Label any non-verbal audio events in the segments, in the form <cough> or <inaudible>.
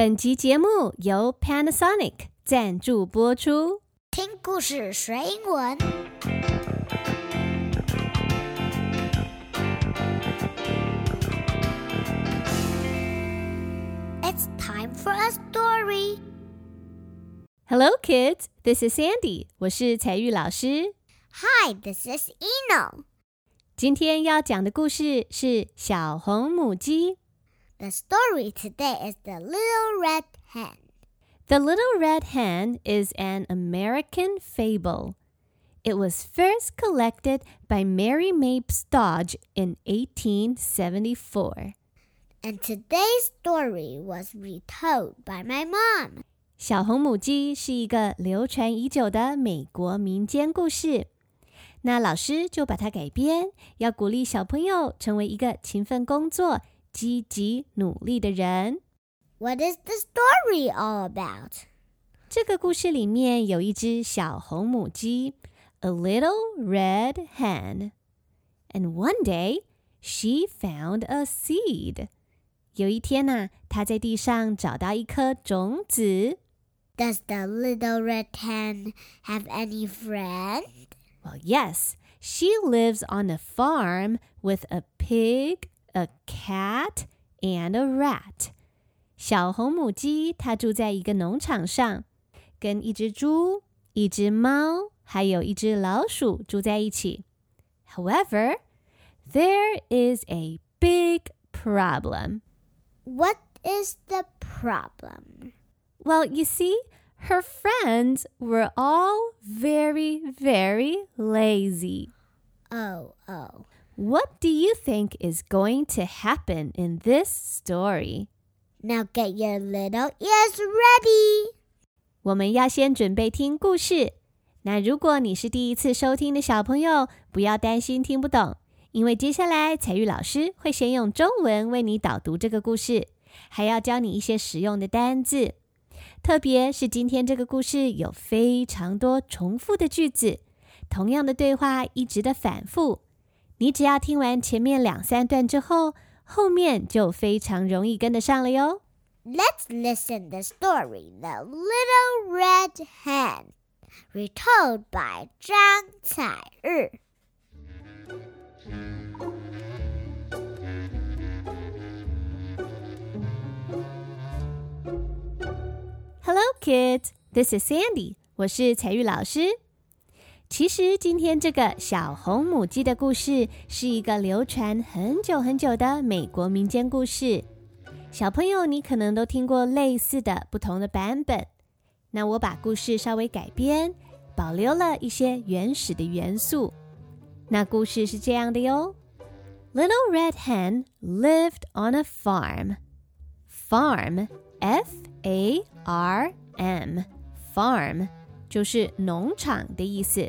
本集节目由 Panasonic 赞助播出。听故事学英文。It's time for a story. Hello, kids. This is Sandy. 我是彩玉老师。Hi, this is Eno. 今天要讲的故事是小红母鸡。The story today is The Little Red Hen. The Little Red Hen is an American fable. It was first collected by Mary Mapes Dodge in 1874. And today's story was retold by my mom. 小红母鸡是一个流传已久的美国民间故事。那老师就把它改编，要鼓励小朋友成为一个勤奋工作、 积极努力的人。 What is the story all about? 这个故事里面有一只小红母鸡，a little red hen。And one day, she found a seed. 有一天呐、她在地上找到一颗种子。 Does the little red hen have any friend? Well, yes, she lives on a farm with a pig, a cat, and a rat. 小红母鸡它住在一个农场上，跟一只猪、一只猫还有一只老鼠住在一起。However, there is a big problem. What is the problem? Well, you see, her friends were all very, very lazy. Oh, oh. What do you think is going to happen in this story? Now get your little ears ready. 我们要先准备听故事。那如果你是第一次收听的小朋友，不要担心听不懂，因为接下来采聿老师会先用中文为你导读这个故事，还要教你一些实用的单字。特别是今天这个故事有非常多重复的句子，同样的对话一直的反复。你只要听完前面两三段之后，后面就非常容易跟得上了哟。Let's listen the story The Little Red Hen, retold by 张彩日. Hello, kids. This is Sandy. 我是彩玉老师。其实今天这个小红母鸡的故事是一个流传很久很久的美国民间故事。小朋友，你可能都听过类似的不同的版本。那我把故事稍微改编，保留了一些原始的元素。那故事是这样的哟：Little Red Hen lived on a farm. Farm, F A R M, farm 就是农场的意思。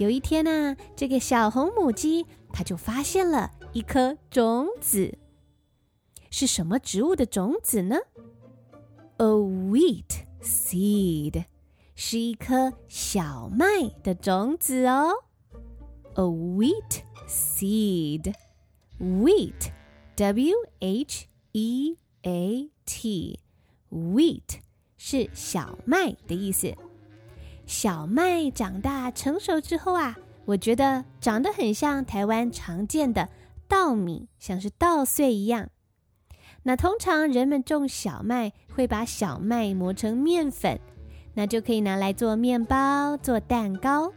有一天呢、这个小红母鸡它就发现了一颗种子。是什么植物的种子呢？A wheat seed，是一颗小麦的种子哦。A wheat seed. Wheat, W H E A T, wheat 是小麦的意思。小麦长大成熟之后啊，我觉得长得很像台湾常见的稻米，像是稻穗一样。那通常人们种小麦会把小麦磨成面粉，那就可以拿来做面包、做蛋糕。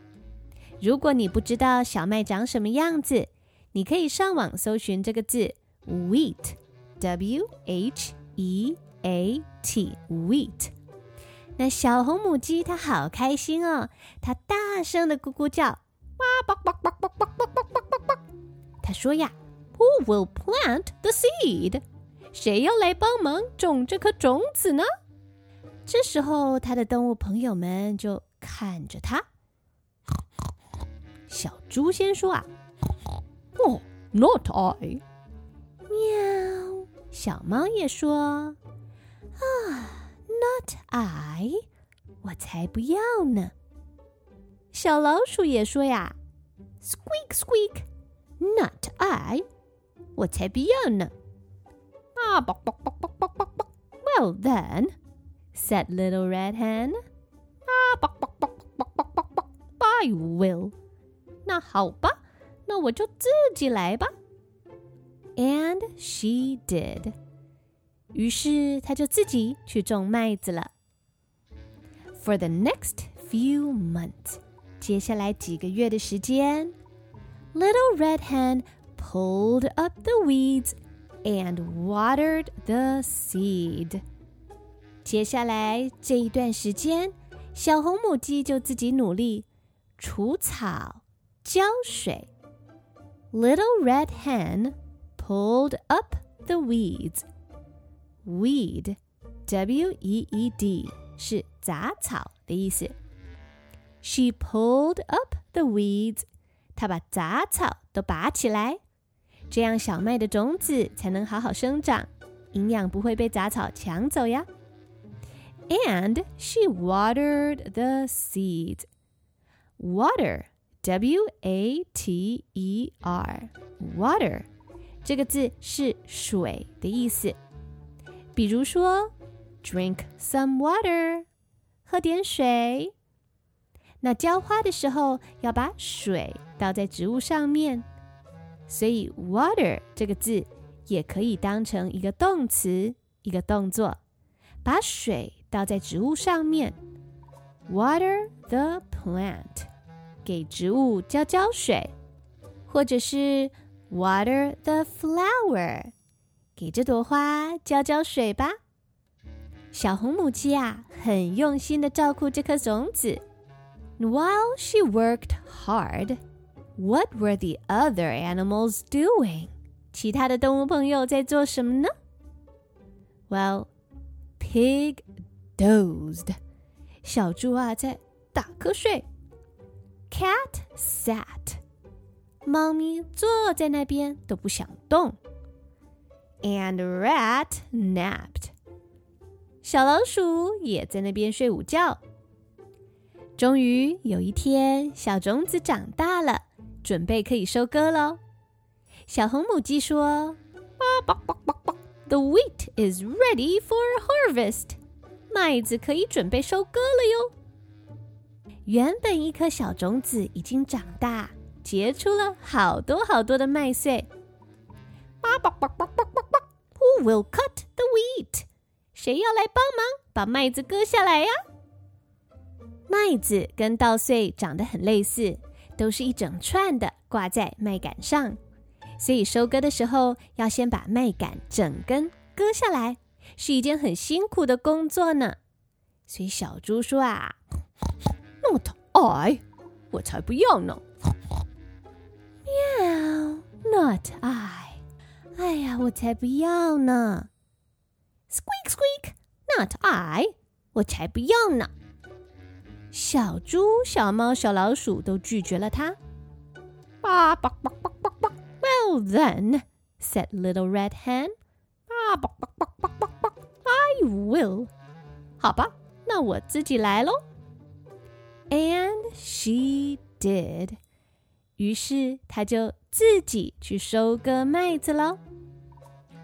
如果你不知道小麦长什么样子，你可以上网搜寻这个字 “wheat”，w h e a t，wheat。那小红母鸡它好开心哦，它大声的咕咕叫，哇啵啵啵啵啵啵啵啵啵。它说呀：“Who will plant the seed？” 谁要来帮忙种这颗种子呢？这时候，它的动物朋友们就看着它。小猪先说啊：“哦，Not I。”喵。小猫也说：“啊 ，Not I，我才不要呢。”小老鼠也说呀：“Squeak squeak，Not I，我才不要呢。” Ah, buck, buck, buck, buck, buck, buck, buck. Well then, said Little Red Hen. Ah, buck, buck, buck, buck, buck, buck, buck. I will. 那好吧，那我就自己来吧。And she did. 于是她就自己去种麦子了。For the next few months，接下来几个月的时间，Little Red Hen pulled up the weeds and watered the seed。接下来这一段时间，小红母鸡就自己努力除草、浇水。Little red hen pulled up the weeds. Weed, W-E-E-D 是杂草的意思。She pulled up the weeds. 她把杂草都拔起来。这样小麦的种子才能好好生长，营养不会被杂草抢走呀。And she watered the seeds. Water, W-A-T-E-R, water 这个字是水的意思。 比如说，drink some water，喝点水。那浇花的时候要把水倒在植物上面。所以，water 这个字也可以当成一个动词，一个动作，把水倒在植物上面，water the plant，给植物浇浇水，或者是 water the flower，给这朵花浇浇水吧。小红母鸡啊，很用心的照顾这颗种子。While she worked hard. What were the other animals doing? 其他的动物朋友在做什么呢？Well, pig dozed. 小猪啊在打瞌睡。Cat sat. 猫咪坐在那边都不想动。And rat napped. 小老鼠也在那边睡午觉。终于有一天，小种子长大了。准备可以收割喽。小红母鸡说：“The wheat is ready for harvest。麦子可以准备收割了哟。”原本一颗小种子已经长大，结出了好多好多的麦穗。 Will cut the wheat？谁要来帮忙把麦子割下来呀？麦子跟稻穗长得很类似。都是一整串的挂在麦秆上，所以收割的时候要先把麦秆整根割下来，是一件很辛苦的工作呢。所以小猪说啊：“Not I，我才不要呢。”喵，Not I，哎呀，我才不要呢。Squeak squeak，Not I，我才不要呢。小猪、小猫、小老鼠都拒绝了它。啊，buck buck buck buck buck。Well then, said Little Red Hen. 啊，buck buck buck buck buck buck。I will. 好吧，那我自己来喽。And she did. 于是她就自己去收割麦子了。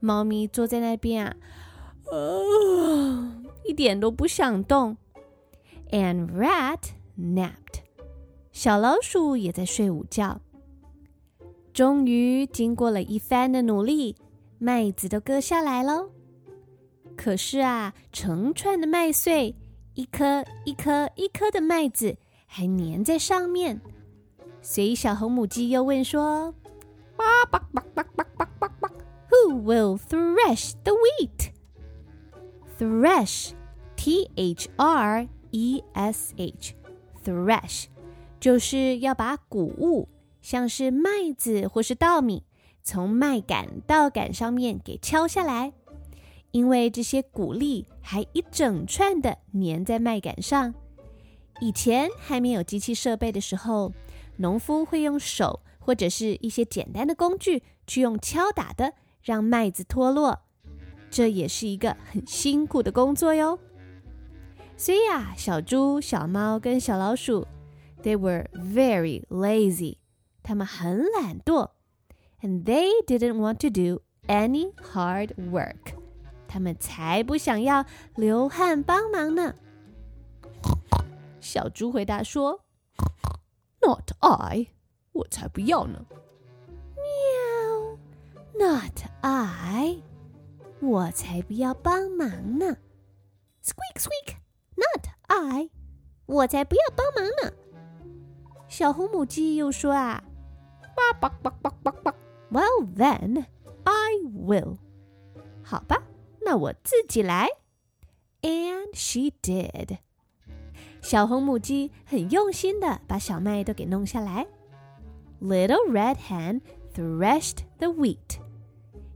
猫咪坐在那边啊，呃，一点都不想动。And rat napped，小老鼠也在睡午觉。终于经过了一番的努力，麦子都割下来喽。可是啊，成串的麦穗，一颗一颗一颗的麦子还粘在上面，所以小红母鸡又问说：“叭叭叭叭叭。”，Who will thresh the wheat? Thresh, T H R E S H, thresh，就是要把谷物，像是麦子或是稻米，从麦秆稻杆上面给敲下来。因为这些谷粒还一整串的粘在麦秆上。以前还没有机器设备的时候，农夫会用手或者是一些简单的工具去用敲打的，让麦子脱落。这也是一个很辛苦的工作哟。所以啊，小猪、小猫跟小老鼠，they were very lazy，他们很懒惰，and they didn't want to do any hard work。他们才不想要流汗帮忙呢。小猪回答说：“Not I，我才不要呢。”喵 ，Not I，我才不要帮忙呢。Squeak squeak，Not I，我才不要帮忙呢。小红母鸡又说啊：“叭叭叭叭叭叭，Well then，I will。”好吧。那我自己来。And she did。小红母鸡很用心的把小麦都给弄下来。Little red hen threshed the wheat.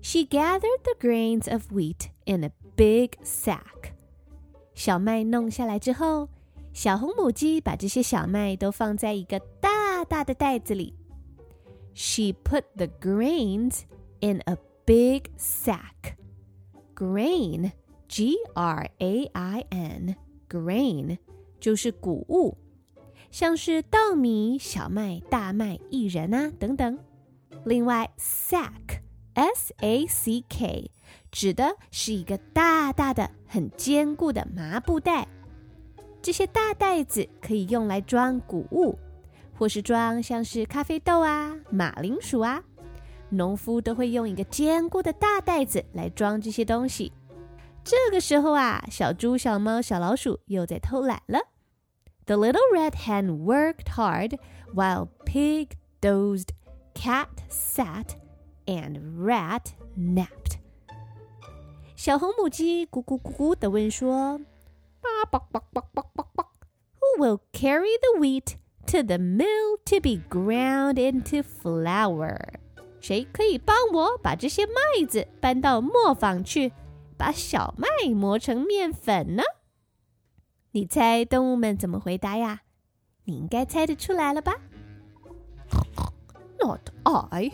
She gathered the grains of wheat in a big sack. 小麦弄下来之后，小红母鸡把这些小麦都放在一个大大的袋子里。She put the grains in a big sack. Grain, G R A I N, grain 就是谷物，像是稻米、小麦、大麦、薏仁啊等等。另外，sack, S A C K 指的是一个大大的、很坚固的麻布袋。这些大袋子可以用来装谷物，或是装像是咖啡豆啊、马铃薯啊。农夫都会用一个坚固的大袋子来装这些东西。这个时候啊，小猪、小猫、小老鼠又在偷懒了。The little red hen worked hard while pig dozed, cat sat, and rat napped. 小红母鸡咕咕咕咕的问说：“叭叭叭叭叭叭叭，Who will carry the wheat to the mill to be ground into flour？” 谁可以帮我把这些麦子搬到磨坊去，把小麦磨成面粉呢？你猜动物们怎么回答呀？你应该猜得出来了吧？Not I。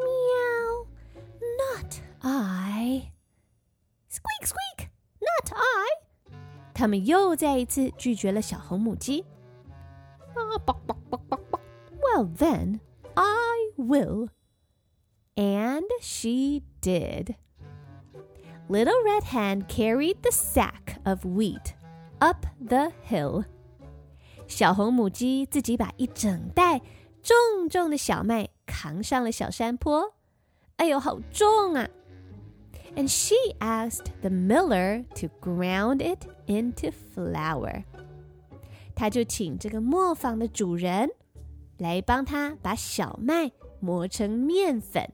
喵，Not I。Squeak squeak，Not I。他们又再一次拒绝了小红母鸡。啊，叭叭叭叭叭。Well then。I will. And she did. Little Red Hen carried the sack of wheat up the hill. 小红母鸡自己把一整袋重重的小麦 扛上了小山坡。哎呦，好重啊！And she asked the miller to ground it into flour. 她就请这个磨坊的主人来帮他把小麦磨成面粉。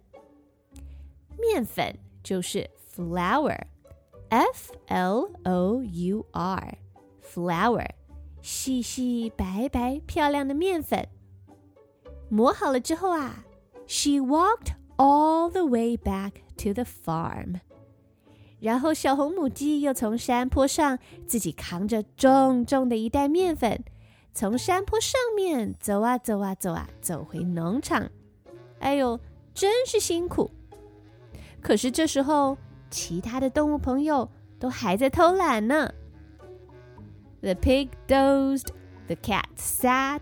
面粉就是 flour，F L O U R，flour，细细白白漂亮的面粉。磨好了之后啊，she walked all the way back to the farm。然后小红母鸡又从山坡上自己扛着重重的一袋面粉。从山坡上面走啊走啊走啊，走回农场。哎呦，真是辛苦！可是这时候其他的动物朋友都还在偷懒呢。The pig dozed, the cat sat,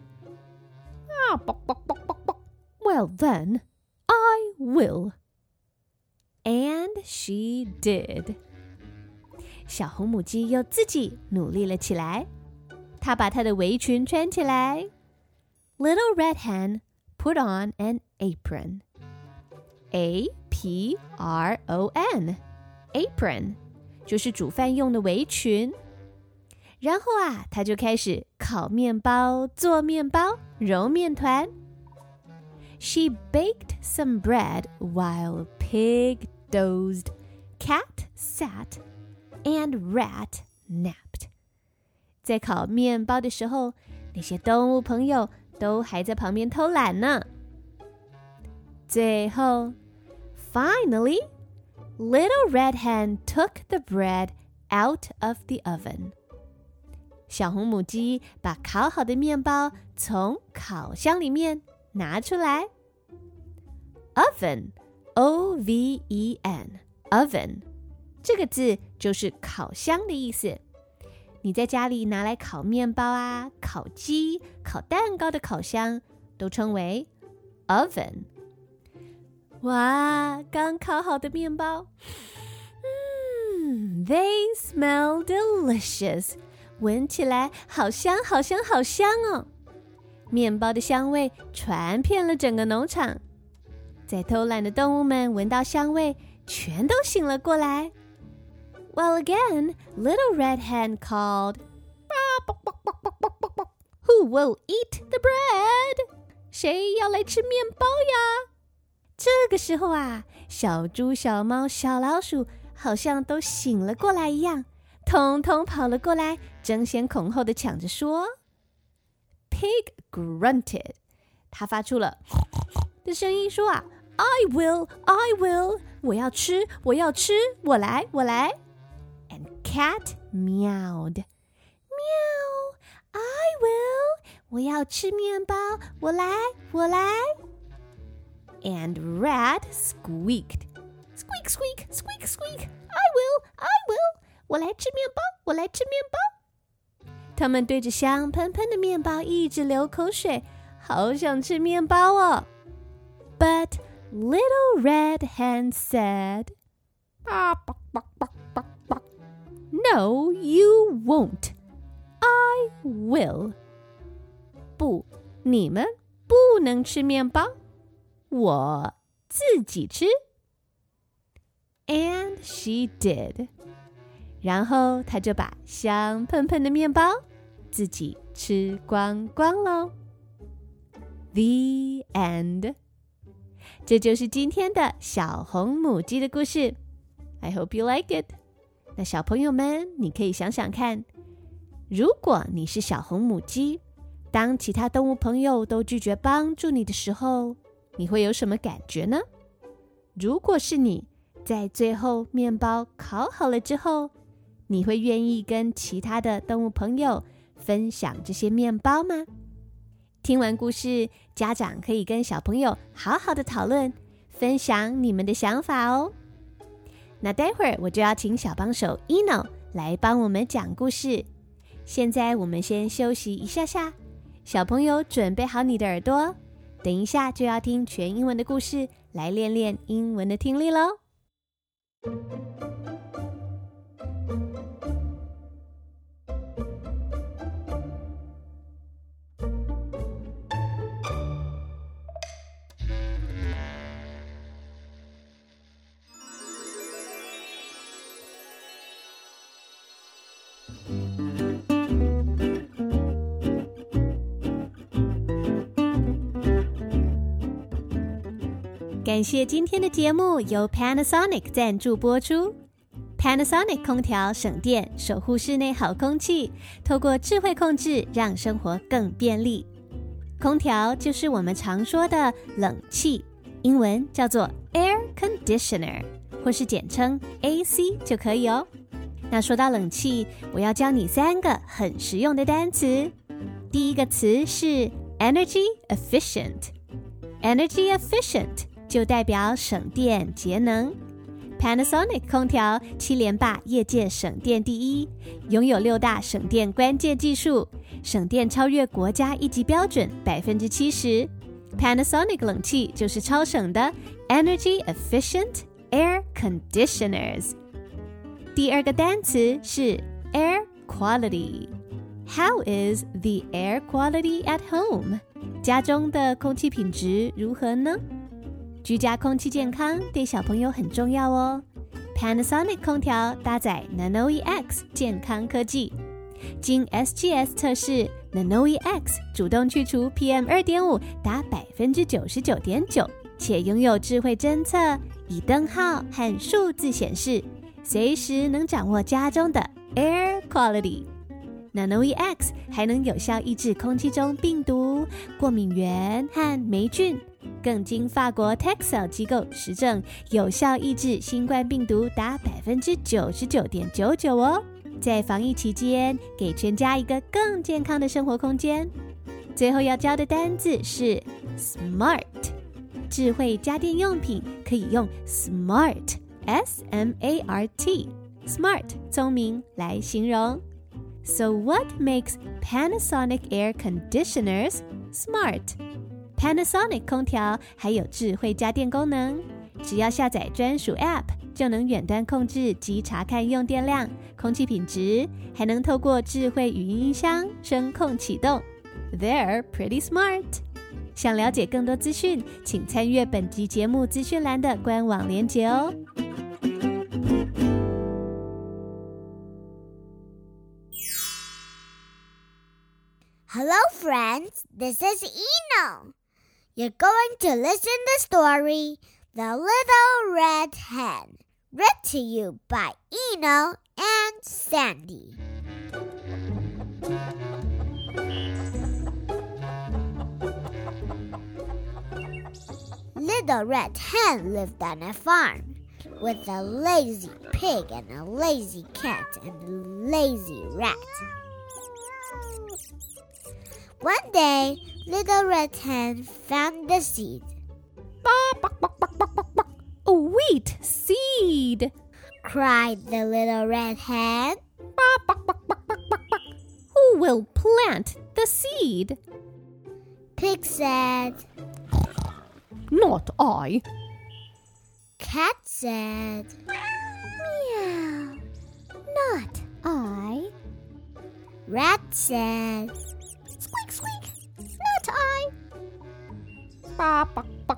Ah, buck, buck, buck, buck, buck. Well then, I will. And she did. 小红母鸡又自己努力了起来。她把她的围裙穿起来。Little Red Hen put on an apron. A P R O N, apron，就是煮饭用的围裙。 然后啊，她就开始烤面包、做面包、揉面团。She baked some bread while pig dozed, cat sat, and rat napped. 在烤面包的时候，那些动物朋友都还在旁边偷懒呢。最后，finally, little red hen took the bread out of the oven. 小红母鸡把烤好的面包从烤箱里面拿出来。Oven, O-V-E-N, oven，这个字就是烤箱的意思。你在家里拿来烤面包啊、烤鸡、烤蛋糕的烤箱都称为 oven。哇，刚烤好的面包，嗯，they smell delicious，闻起来好香、好香、好香哦！面包的香味传遍了整个农场，在偷懒的动物们闻到香味，全都醒了过来。Well, again, Little Red Hen called, Who will eat the bread? 谁要来吃面包呀？这个时候啊，小猪、小猫、小老鼠好像都醒了过来一样，通通跑了过来，争先恐后的抢着说。Pig grunted，他发出了的声音说啊，I <laughs> will, I will，我要吃，我要吃，我来，我来。Cat meowed. Meow, I will. 我要吃面包，我来，我来。And rat squeaked. Squeak, squeak, squeak, squeak. I will, I will. 我来吃面包，我来吃面包。他们对着香喷喷的面包一直流口水，好想吃面包哦。But little red hen said, no, you won't. I will. 不，你们不能吃面包，我自己吃。And she did. 然后他就把香喷喷的面包自己吃光光喽。The end. 这就是今天的小红母鸡的故事。I hope you like it. 那小朋友们，你可以想想看，如果你是小红母鸡，当其他动物朋友都拒绝帮助你的时候，你会有什么感觉呢？如果是你在最后面包烤好了之后，你会愿意跟其他的动物朋友分享这些面包吗？听完故事，家长可以跟小朋友好好的讨论，分享你们的想法哦。那待会儿我就要请小帮手 ino 来帮我们讲故事。现在我们先休息一下下，小朋友准备好你的耳朵，等一下就要听全英文的故事，来练练英文的听力喽。感谢今天的节目由 Panasonic 赞助播出。Panasonic 空调省电，守护室内好空气，透过智慧控制，让生活更便利。空调就是我们常说的冷气，英文叫做 air conditioner，或是简称 AC 就可以哦。那说到冷气，我要教你三个很实用的单词。第一个词是 energy efficient。energy efficient 就代表省电节能。Panasonic 空调七连霸业界省电第一，拥有六大省电关键技术，省电超越国家一级标准百分之七十。Panasonic 冷气就是超省的 Energy Efficient Air Conditioners。第二个单词是 Air Quality。How is the air quality at home？家中的空气品质如何呢？居家空气健康对小朋友很重要哦。Panasonic 空调搭载 NanoEX 健康科技，经 SGS 测试，NanoEX 主动去除 PM 二点五达百分之九十九点九，且拥有智慧侦测、以灯号和数字显示，随时能掌握家中的 air quality。NanoEX 还能有效抑制空气中病毒、过敏源和霉菌。更经法国 Texel 机构实证，有效抑制新冠病毒达百分之九十九点九九哦！在防疫期间，给全家一个更健康的生活空间。最后要教的单字是 smart，智慧家电用品可以用 smart，s m a r t，smart 聪明来形容。So what makes Panasonic air conditioners smart? Panasonic 空调还有智慧家电功能，只要下载专属 App 就能远端控制及查看用电量、空气品质，还能透过智慧语音音箱声控启动。They're pretty smart。想了解更多资讯，请参阅本集节目资讯栏的官网链接哦。 Hello, friends. This is Eno. You're going to listen to the story The Little Red Hen, read to you by Eno and Sandy. Little Red Hen lived on a farm with a lazy pig and a lazy cat and a lazy rat. One day, Little Red Hen found the seed. A wheat seed! cried the little red hen. Who will plant the seed? Pig said. Not I. Cat said. Meow. Not I. Rat said. Squeak, squeak. Not I.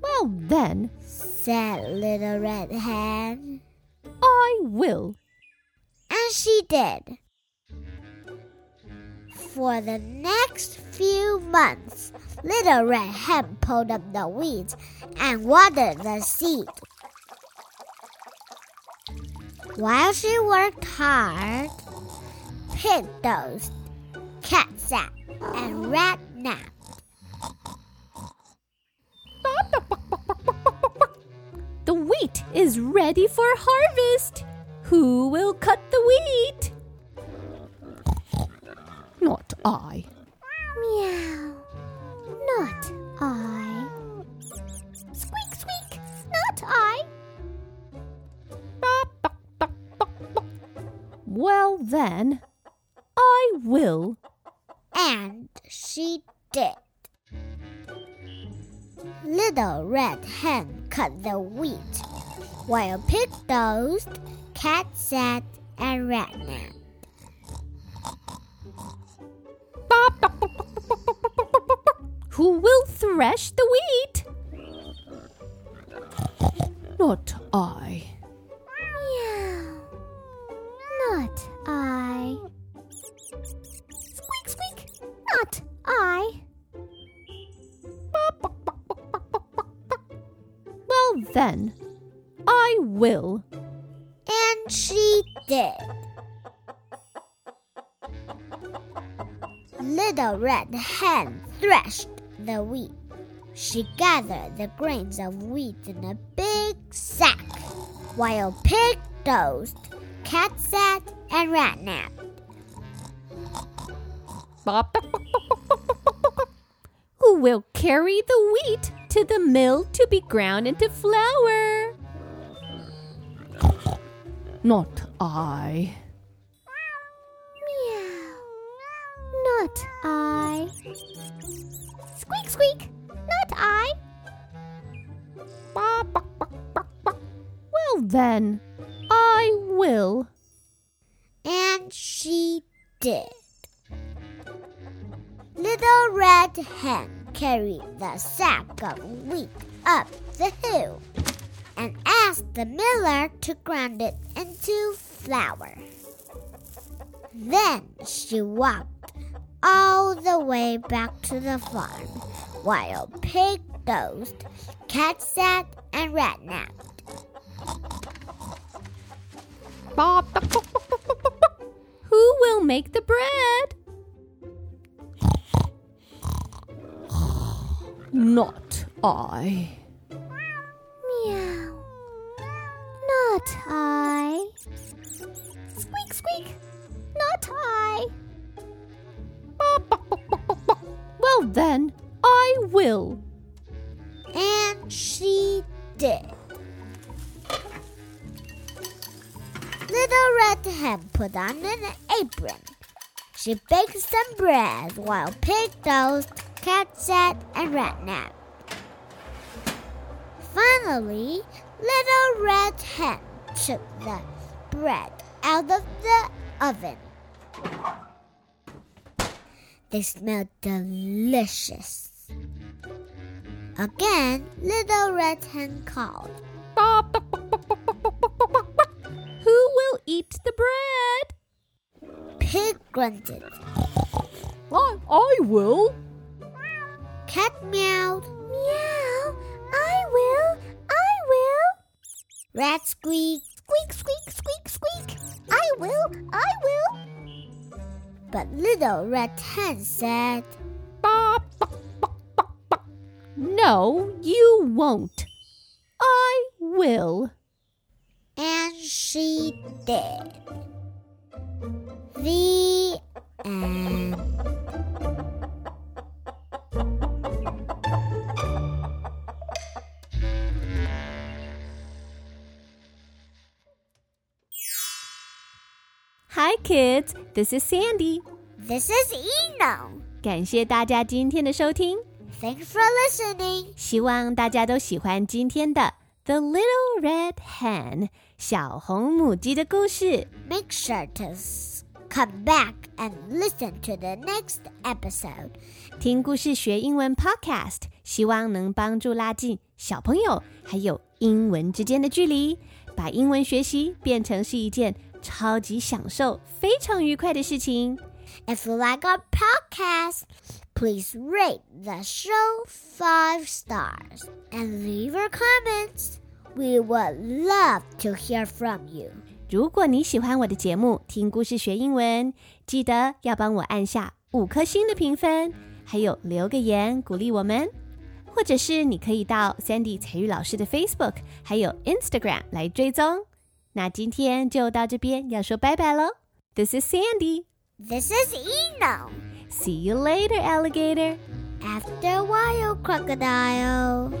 Well, then, said Little Red Hen. I will. And she did. For the next few months, Little Red Hen pulled up the weeds and watered the seed. While she worked hard, Pig dozed, Sat, and Rat Nap. The wheat is ready for harvest. Who will cut the wheat? Not I. Meow. Not I. Squeak, squeak. Not I. Well, then, I will. And she did. Little Red Hen cut the wheat, while Pig dozed, Cat sat, and Rat napped. Who will thresh the wheat? Not I. Red Hen threshed the wheat. She gathered the grains of wheat in a big sack, while Pig dozed, Cat sat, and Rat napped. <laughs> Who will carry the wheat to the mill to be ground into flour? Not I. Meow. Not I. Squeak, squeak. Not I. Well, then, I will. And she did. Little Red Hen carried the sack of wheat up the hill and asked the miller to grind it into flour. Then she walked all the way back to the farm while Pig dozed, Cat sat, and Rat napped. Who will make the bread? Not I. Meow. Not I. on an apron. She baked some bread while Pig dozed, Cat sat, and Rat napped. Finally, Little Red Hen took the bread out of the oven. They smelled delicious. Again, Little Red Hen called. Eat the bread? Pig grunted. I, I will. Cat meowed. Meow. I will. I will. Rat squeaked. Squeak, squeak, squeak, squeak. I will. I will. But Little Red Hen said, No, you won't. I will. and she did. The end. Hi, kids. This is Sandy. This is Eno. 感谢大家今天的收听， Thanks for listening. 希望大家都喜欢今天的《 The Little Red Hen》小红母鸡的故事。 Make sure to s- come back and listen to the next episode. 听故事学英文 Podcast，希望能帮助拉近小朋友还有英文之间的距离，把英文学习变成是一件超级享受、非常愉快的事情。 If you like our podcast, Please rate the show five stars and leave your comments. We would love to hear from you. 如果你喜欢我的节目，听故事学英文，记得要帮我按下五颗星的评分，还有留个言鼓励我们。或者是你可以到 Sandy 采聿老师的 Facebook 还有 Instagram 来追踪。那今天就到这边，要说拜拜喽。This is Sandy. This is Eno. See you later, alligator. After a while, crocodile.